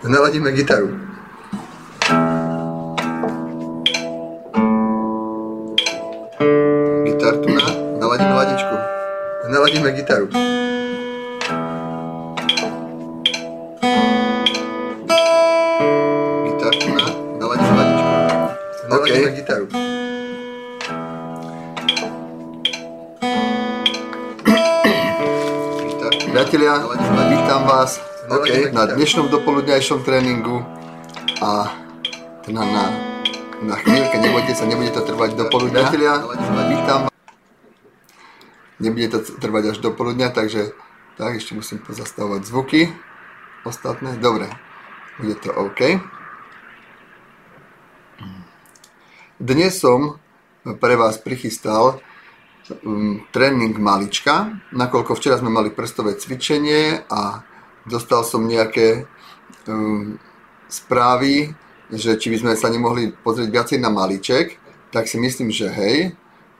Naladíme gitaru. Gitar tu na, naladíme ladičku. Naladíme gitaru. Gitar tu na, naladíme ladičku. Naladíme OK. gitaru. Priatelia, vítam vás OK, na dnešnom dopoludňajšom tréningu a teda na, na chvíľke, nebojte sa, nebude to trvať do poludňa. Priatelia, vítam. Nebude to trvať až do poludňa, takže tak, ešte musím pozastavovať zvuky ostatné. Dobre, bude to OK. Dnes som pre vás prichystal um, tréning malička, nakoľko včera sme mali prstové cvičenie a dostal som nejaké um, správy, že či by sme sa nemohli pozrieť viacej na maliček, tak si myslím, že hej,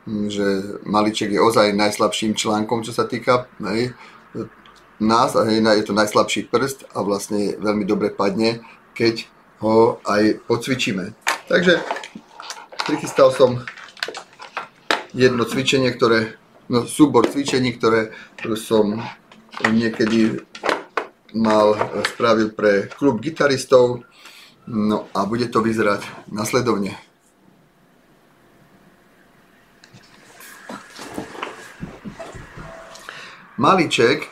mm, že maliček je ozaj najslabším článkom, čo sa týka hej, nás a hej, je to najslabší prst a vlastne veľmi dobre padne, keď ho aj pocvičíme. Takže prichystal som jedno cvičenie, ktoré, no súbor cvičení, ktoré som niekedy mal, spravil pre klub gitaristov. No a bude to vyzerať nasledovne. Maliček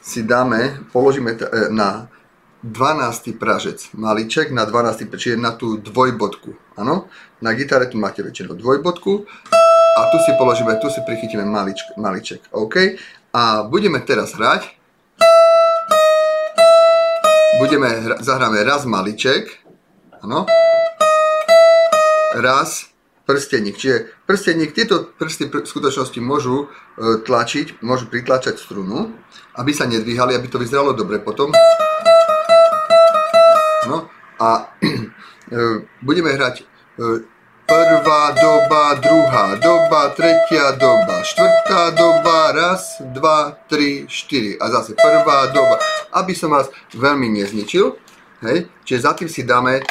si dáme, položíme e, na 12. pražec. Maliček na 12. pražec, čiže na tú dvojbodku. Áno? Na gitare tu máte väčšinou dvojbodku a tu si položíme, tu si prichytíme maličk, maliček. OK? A budeme teraz hrať. Budeme, zahráme raz maliček. Áno? Raz prsteník. Čiže prsteník, tieto prsty pr- v skutočnosti môžu e, tlačiť, môžu pritlačať strunu, aby sa nedvíhali, aby to vyzeralo dobre potom. No a e, budeme hrať e, prvá doba, druhá doba, tretia doba, štvrtá doba, raz, dva, tri, štyri a zase prvá doba, aby som vás veľmi nezničil. Hej, čiže za tým si dáme e,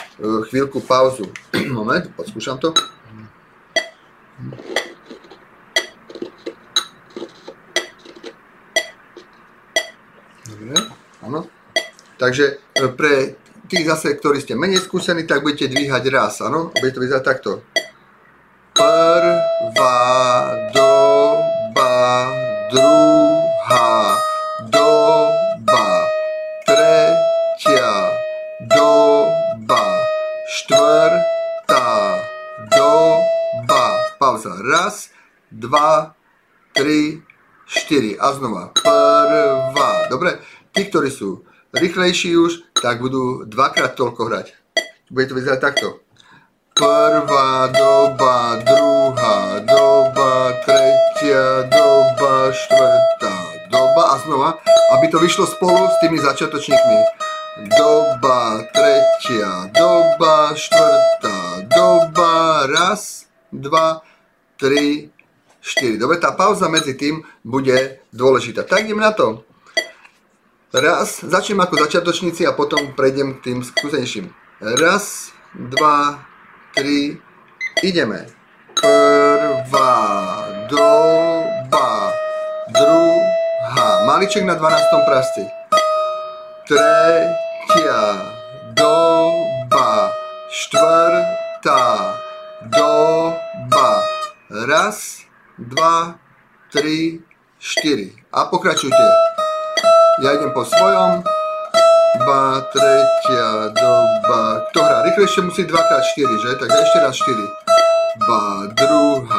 chvíľku pauzu. Moment, podskúšam to. Dobre, áno. Takže e, pre tých zase, ktorí ste menej skúsení, tak budete dvíhať raz, áno? Bude to vyzerať takto. Prvá doba, druhá doba, tretia doba, štvrtá doba. Pauza. Raz, dva, tri, štyri. A znova. Prvá. Dobre? Tí, ktorí sú rýchlejší už, tak budú dvakrát toľko hrať. Bude to vyzerať takto. Prvá doba, druhá doba, tretia doba, štvrtá doba a znova, aby to vyšlo spolu s tými začiatočníkmi. Doba, tretia doba, štvrtá doba, raz, dva, tri, štyri. Dobre, tá pauza medzi tým bude dôležitá. Tak ideme na to. Raz, začnem ako začiatočníci a potom prejdem k tým skúsenejším. Raz, dva, tri, ideme. Prvá doba, druhá, maliček na 12. prasti. Tretia doba, štvrtá doba. Raz, dva, tri, štyri. A pokračujte. Ja idem po svojom. Ba, tretia doba. Kto hrá rýchlejšie musí 2x4, že? Tak ešte raz 4. Ba, druhá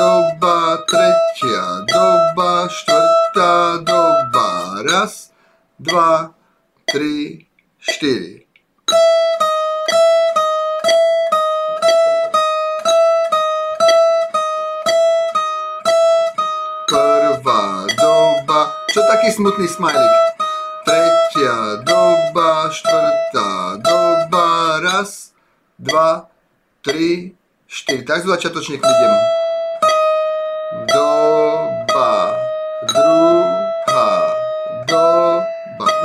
doba, tretia doba, štvrtá doba. Raz, dva, tri, štyri. Prvá doba. Čo taký smutný smajlik? Tretia doba, štvrtá doba, raz, dva, tri, štyri. Tak z začiatočník idem.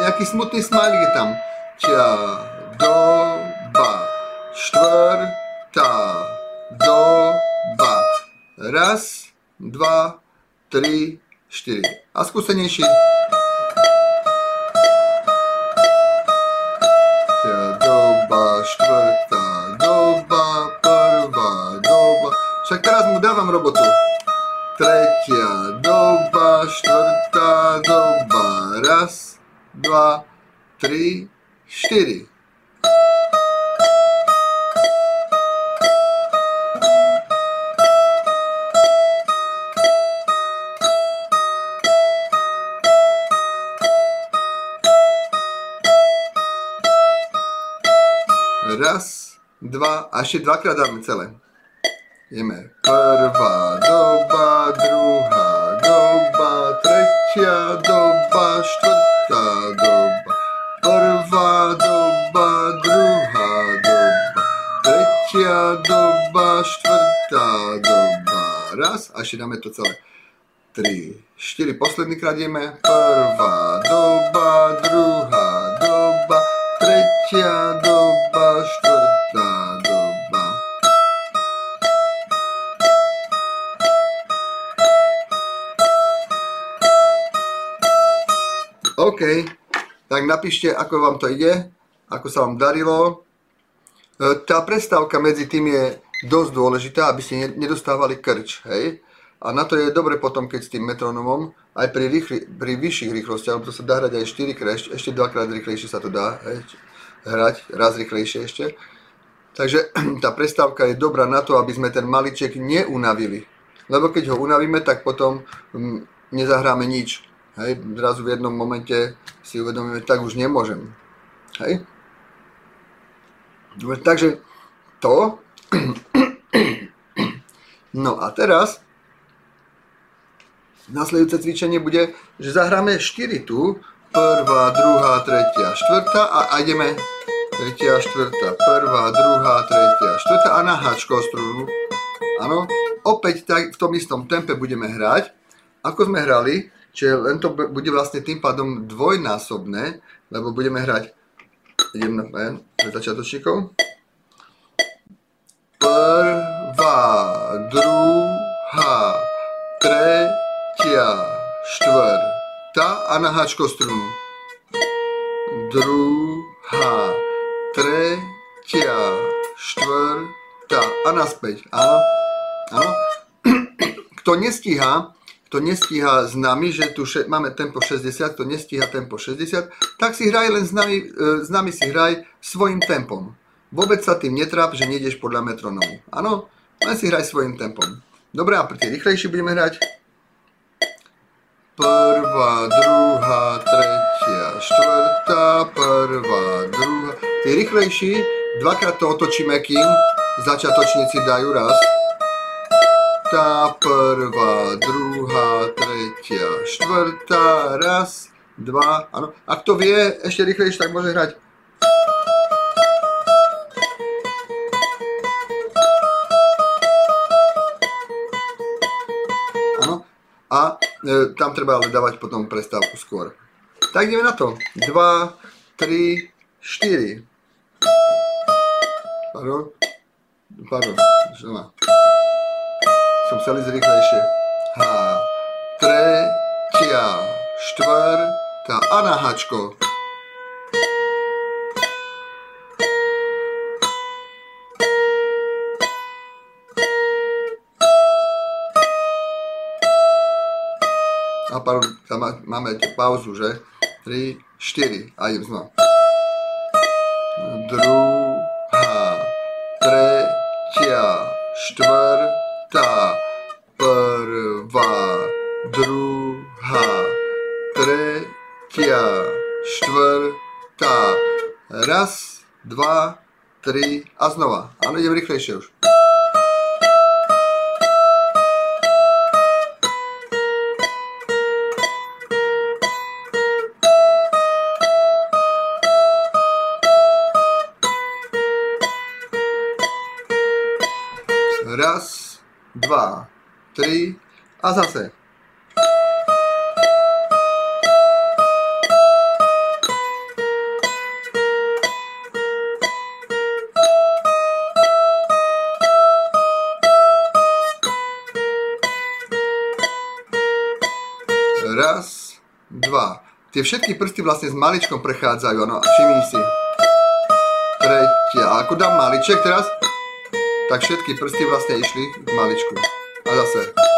jaki smutny smajlik tam. Doba, čtvrta, doba. Raz, dva, tri, štyri. A skúsenejší. Doba, štvrtá, doba, prvá, doba. Však teraz mu dávam robotu. Tretia doba, štvrtá doba, raz, dva, tri, štyri. Raz, dva a ešte dvakrát dáme celé. Ideme. Prvá doba, druhá doba, tretia doba, štvrtá doba. Prvá doba, druhá doba, tretia doba, štvrtá doba. Raz a ešte dáme to celé. 3, 4, posledný krát ideme. Prvá doba, OK, tak napíšte, ako vám to ide, ako sa vám darilo. E, Tá prestávka medzi tým je dosť dôležitá, aby ste ne- nedostávali krč, hej? A na to je dobre potom, keď s tým metronomom, aj pri, rýchli, pri vyšších rýchlostiach, lebo to sa dá hrať aj 4 krát, ešte dvakrát rýchlejšie sa to dá hej? hrať, raz rýchlejšie ešte. Takže tá prestávka je dobrá na to, aby sme ten maliček neunavili. Lebo keď ho unavíme, tak potom mm, nezahráme nič. Hej, zrazu v jednom momente si uvedomíme, tak už nemôžem. Hej? Takže to. No a teraz nasledujúce cvičenie bude, že zahráme 4 tu. Prvá, druhá, tretia, štvrtá a, a ideme tretia, štvrtá, prvá, druhá, tretia, štvrtá a na háčko strunu. Áno, opäť tak v tom istom tempe budeme hrať, ako sme hrali, čiže len to bu- bude vlastne tým pádom dvojnásobné, lebo budeme hrať, idem na pen, pre začiatočníkov. Prvá, druhá, tretia, štvrtá a na háčko strunu. Druhá, tretia, štvrtá a naspäť. Áno, áno. Kto nestíha, kto nestíha s nami, že tu še- máme tempo 60, kto nestíha tempo 60, tak si hraj len s nami, e, s nami si hraj svojim tempom. Vôbec sa tým netráp, že nejdeš podľa metronomu. Áno, len si hraj svojim tempom. Dobre, a pri tej rýchlejšie budeme hrať. Prvá, druhá, tretia, štvrtá, prvá, druhá. Tí rýchlejší, dvakrát to otočíme, kým začiatočníci dajú raz. Tá prvá, druhá, tretia, štvrtá, raz, dva, áno. Ak to vie ešte rýchlejšie, tak môže hrať. Áno. A e, tam treba ale dávať potom prestávku skôr. Tak ideme na to. 2, 3, 4. Pardon. Pardon. Znova. Som chcel ísť rýchlejšie. H. Tretia. Štvrtá. A na hačko. A pardon, tam má- máme pauzu, že? 3, 4. A idem znova. Druhá, tretia, štvrtá, tretia, štvrtá. Raz, dva, tri a znova. Áno, idem rýchlejšie už. Raz, dva, tri a zase. Tie všetky prsty vlastne s maličkom prechádzajú, áno, všimni si. Tretia, ako dám maliček teraz, tak všetky prsty vlastne išli k maličku. A zase.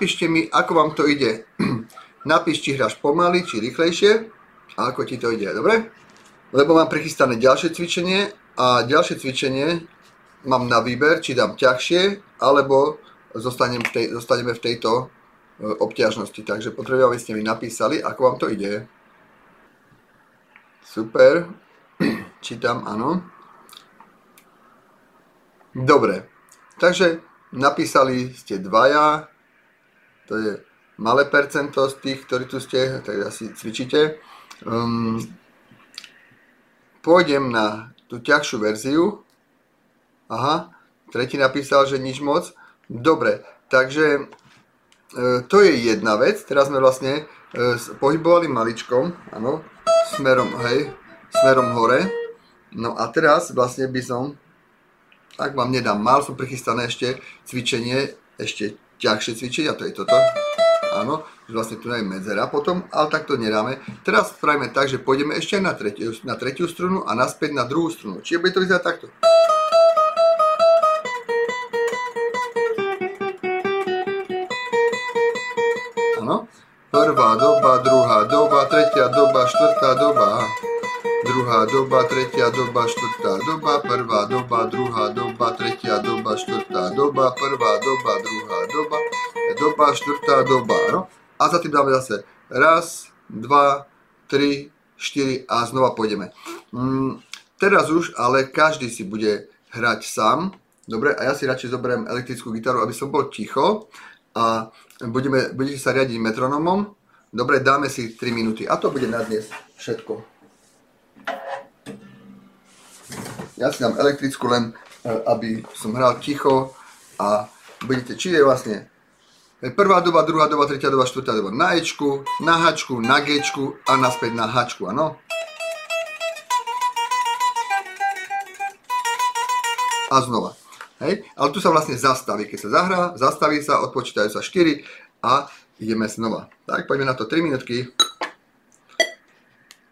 Napíšte mi, ako vám to ide. Napíš, či hráš pomaly, či rýchlejšie a ako ti to ide, dobre? Lebo mám prichystané ďalšie cvičenie a ďalšie cvičenie mám na výber, či dám ťažšie, alebo zostanem v tej, zostaneme v tejto e, obťažnosti. Takže potrebujem, aby ste mi napísali, ako vám to ide. Super. Čítam, áno. Dobre. Takže napísali ste dvaja. To je malé percento z tých, ktorí tu ste, tak asi cvičíte. Um, pôjdem na tú ťažšiu verziu. Aha, tretí napísal, že nič moc. Dobre, takže e, to je jedna vec. Teraz sme vlastne e, pohybovali maličkom, áno, smerom, hej, smerom hore. No a teraz vlastne by som, tak vám nedám, mal som prichystané ešte cvičenie, ešte ťažšie cvičenie, a to je toto. Áno, že vlastne tu je medzera potom, ale tak to nedáme. Teraz spravíme tak, že pôjdeme ešte na tretiu, na tretiu strunu a naspäť na druhú strunu. Čiže bude to vyzerať takto. Áno. Prvá doba, druhá doba, tretia doba, štvrtá doba. Druhá doba, tretia doba, štvrtá doba, prvá doba, druhá doba, tretia doba, štvrtá doba, prvá doba, druhá doba, doba, štvrtá doba. No? A za tým dáme zase raz, dva, tri, štyri a znova pôjdeme. Mm, teraz už ale každý si bude hrať sám. Dobre, a ja si radšej zoberiem elektrickú gitaru, aby som bol ticho a budeme, budete sa riadiť metronomom. Dobre, dáme si 3 minúty a to bude na dnes všetko. Ja si dám elektrickú len, e, aby som hral ticho a budete, či je vlastne prvá doba, druhá doba, tretia doba, štvrtá doba na Ečku, na Hačku, na Gčku a naspäť na Hačku, áno? A znova. Hej? Ale tu sa vlastne zastaví, keď sa zahrá, zastaví sa, odpočítajú sa 4 a ideme znova. Tak, poďme na to 3 minútky.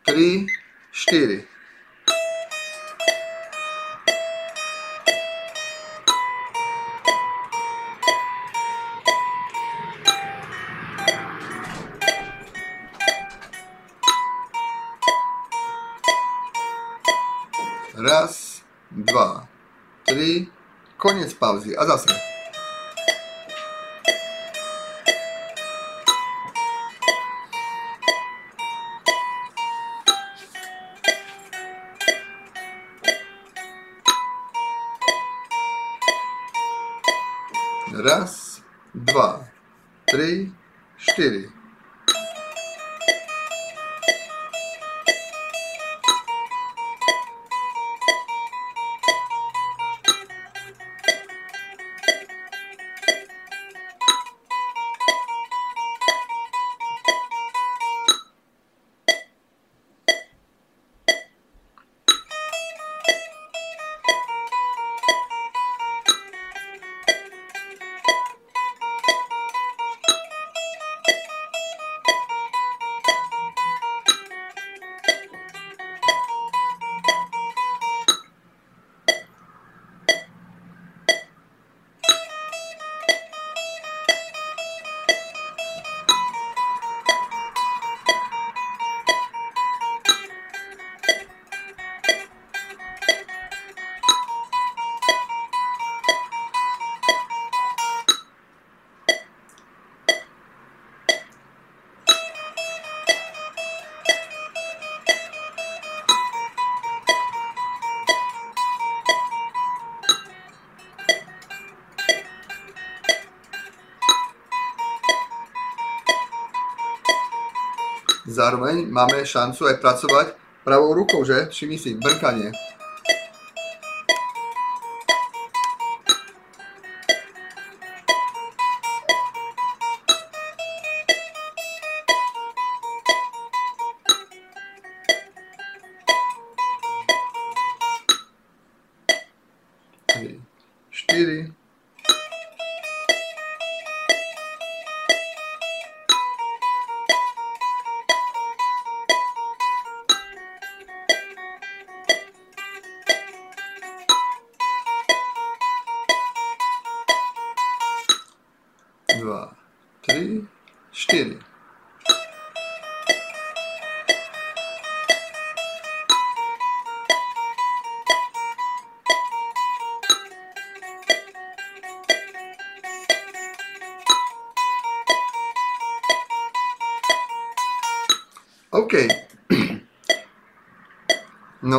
3, 4. koniec pauzy a zase. Raz, dva, tri, štyri. Zároveň máme šancu aj pracovať pravou rukou, že? Všimni si, brnkanie.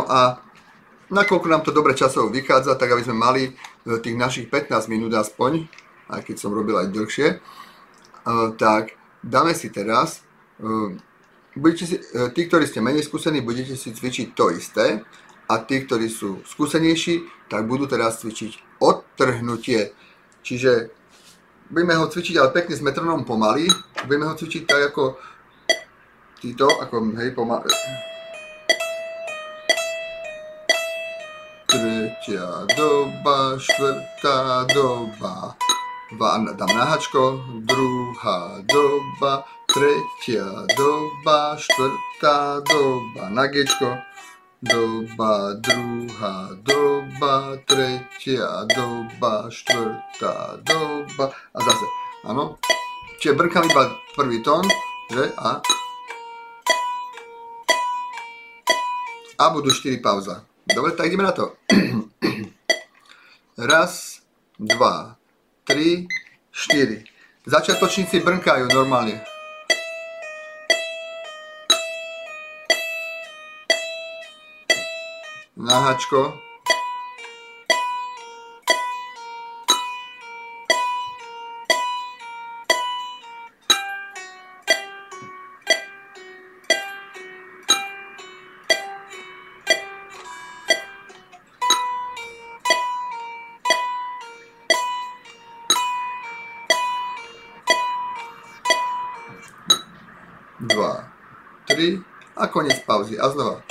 A nakoľko nám to dobre časovo vychádza, tak aby sme mali e, tých našich 15 minút aspoň, aj keď som robil aj dlhšie, e, tak dáme si teraz, e, budete si, tí, ktorí ste menej skúsení, budete si cvičiť to isté a tí, ktorí sú skúsenejší, tak budú teraz cvičiť odtrhnutie. Čiže budeme ho cvičiť ale pekne s metronom pomaly, budeme ho cvičiť tak ako títo, ako hej, pomaly. Tretia doba, štvrtá doba. Dva, dám nahačko, druhá doba, tretia doba, štvrtá doba, na gečko, doba, druhá doba, tretia doba, štvrtá doba a zase, áno. Čiže brkám iba prvý tón, že, a a budú 4 pauza. Dobre, tak ideme na to. Raz, dva, tri, štyri. Začiatočníci brnkajú normálne. Nahačko. Koniec pauzy. A znova.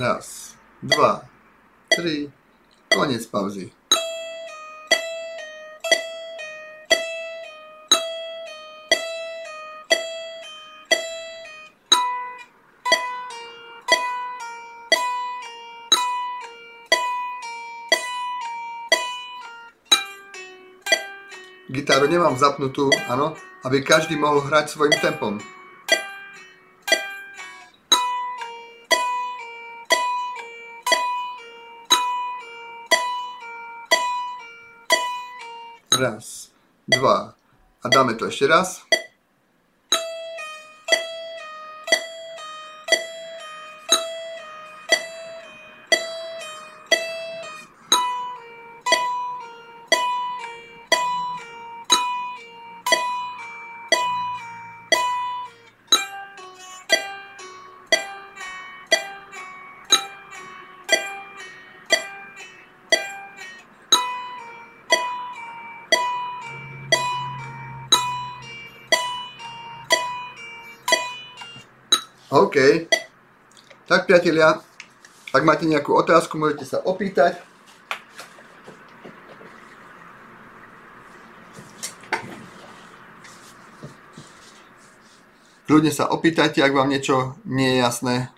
Raz, dva, tri, koniec pauzy. Gitaru nemám zapnutú, áno, aby každý mohol hrať svojim tempom. Raz, dva. A dáme to ešte raz. OK. Tak priatelia, ak máte nejakú otázku, môžete sa opýtať. Kľudne sa opýtajte, ak vám niečo nie je jasné.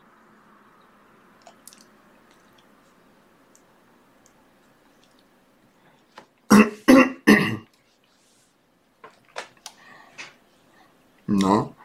No,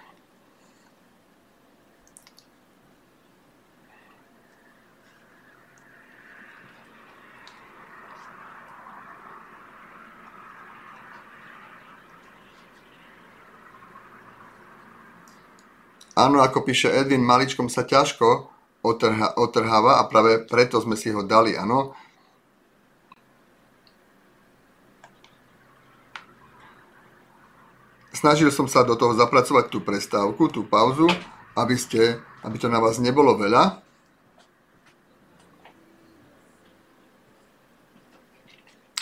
Áno, ako píše Edwin, maličkom sa ťažko otrha, otrháva a práve preto sme si ho dali, áno. Snažil som sa do toho zapracovať tú prestávku, tú pauzu, aby, ste, aby to na vás nebolo veľa.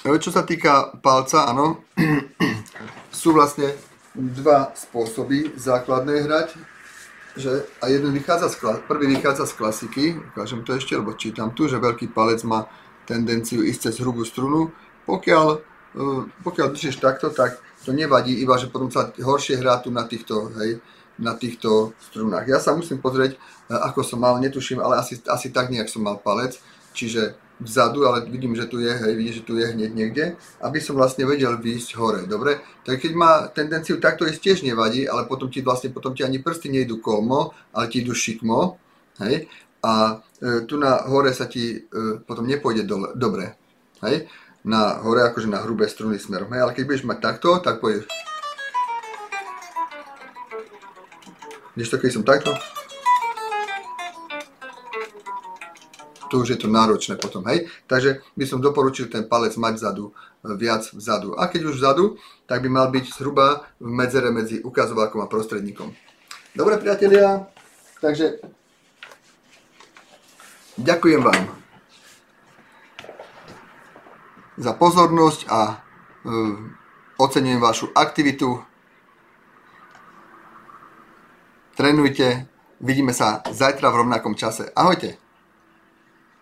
E, Čo sa týka palca, áno, sú vlastne dva spôsoby základné hrať, že a jeden vychádza z, prvý vychádza z klasiky, ukážem to ešte, lebo čítam tu, že veľký palec má tendenciu ísť cez hrubú strunu. Pokiaľ, e, pokiaľ držíš takto, tak to nevadí, iba že potom sa horšie hrá tu na týchto, hej, na týchto strunách. Ja sa musím pozrieť, e, ako som mal, netuším, ale asi, asi tak nejak som mal palec, čiže vzadu, ale vidím, že tu je, hej, vidíš, že tu je hneď niekde, aby som vlastne vedel výjsť hore, dobre? Tak keď má tendenciu takto ísť tiež nevadí, ale potom ti vlastne, potom ti ani prsty nejdu kolmo, ale ti idú šikmo, hej? A e, tu na hore sa ti e, potom nepôjde dole, dobre, hej? Na hore akože na hrubé struny smerom, hej? Ale keď budeš mať takto, tak pôjdeš. Vidíš to, keď som takto? Tu už je to náročné potom, hej. Takže by som doporučil ten palec mať vzadu, e, viac vzadu. A keď už vzadu, tak by mal byť zhruba v medzere medzi ukazovákom a prostredníkom. Dobre, priatelia, takže ďakujem vám za pozornosť a e, oceňujem vašu aktivitu. Trénujte, vidíme sa zajtra v rovnakom čase. Ahojte!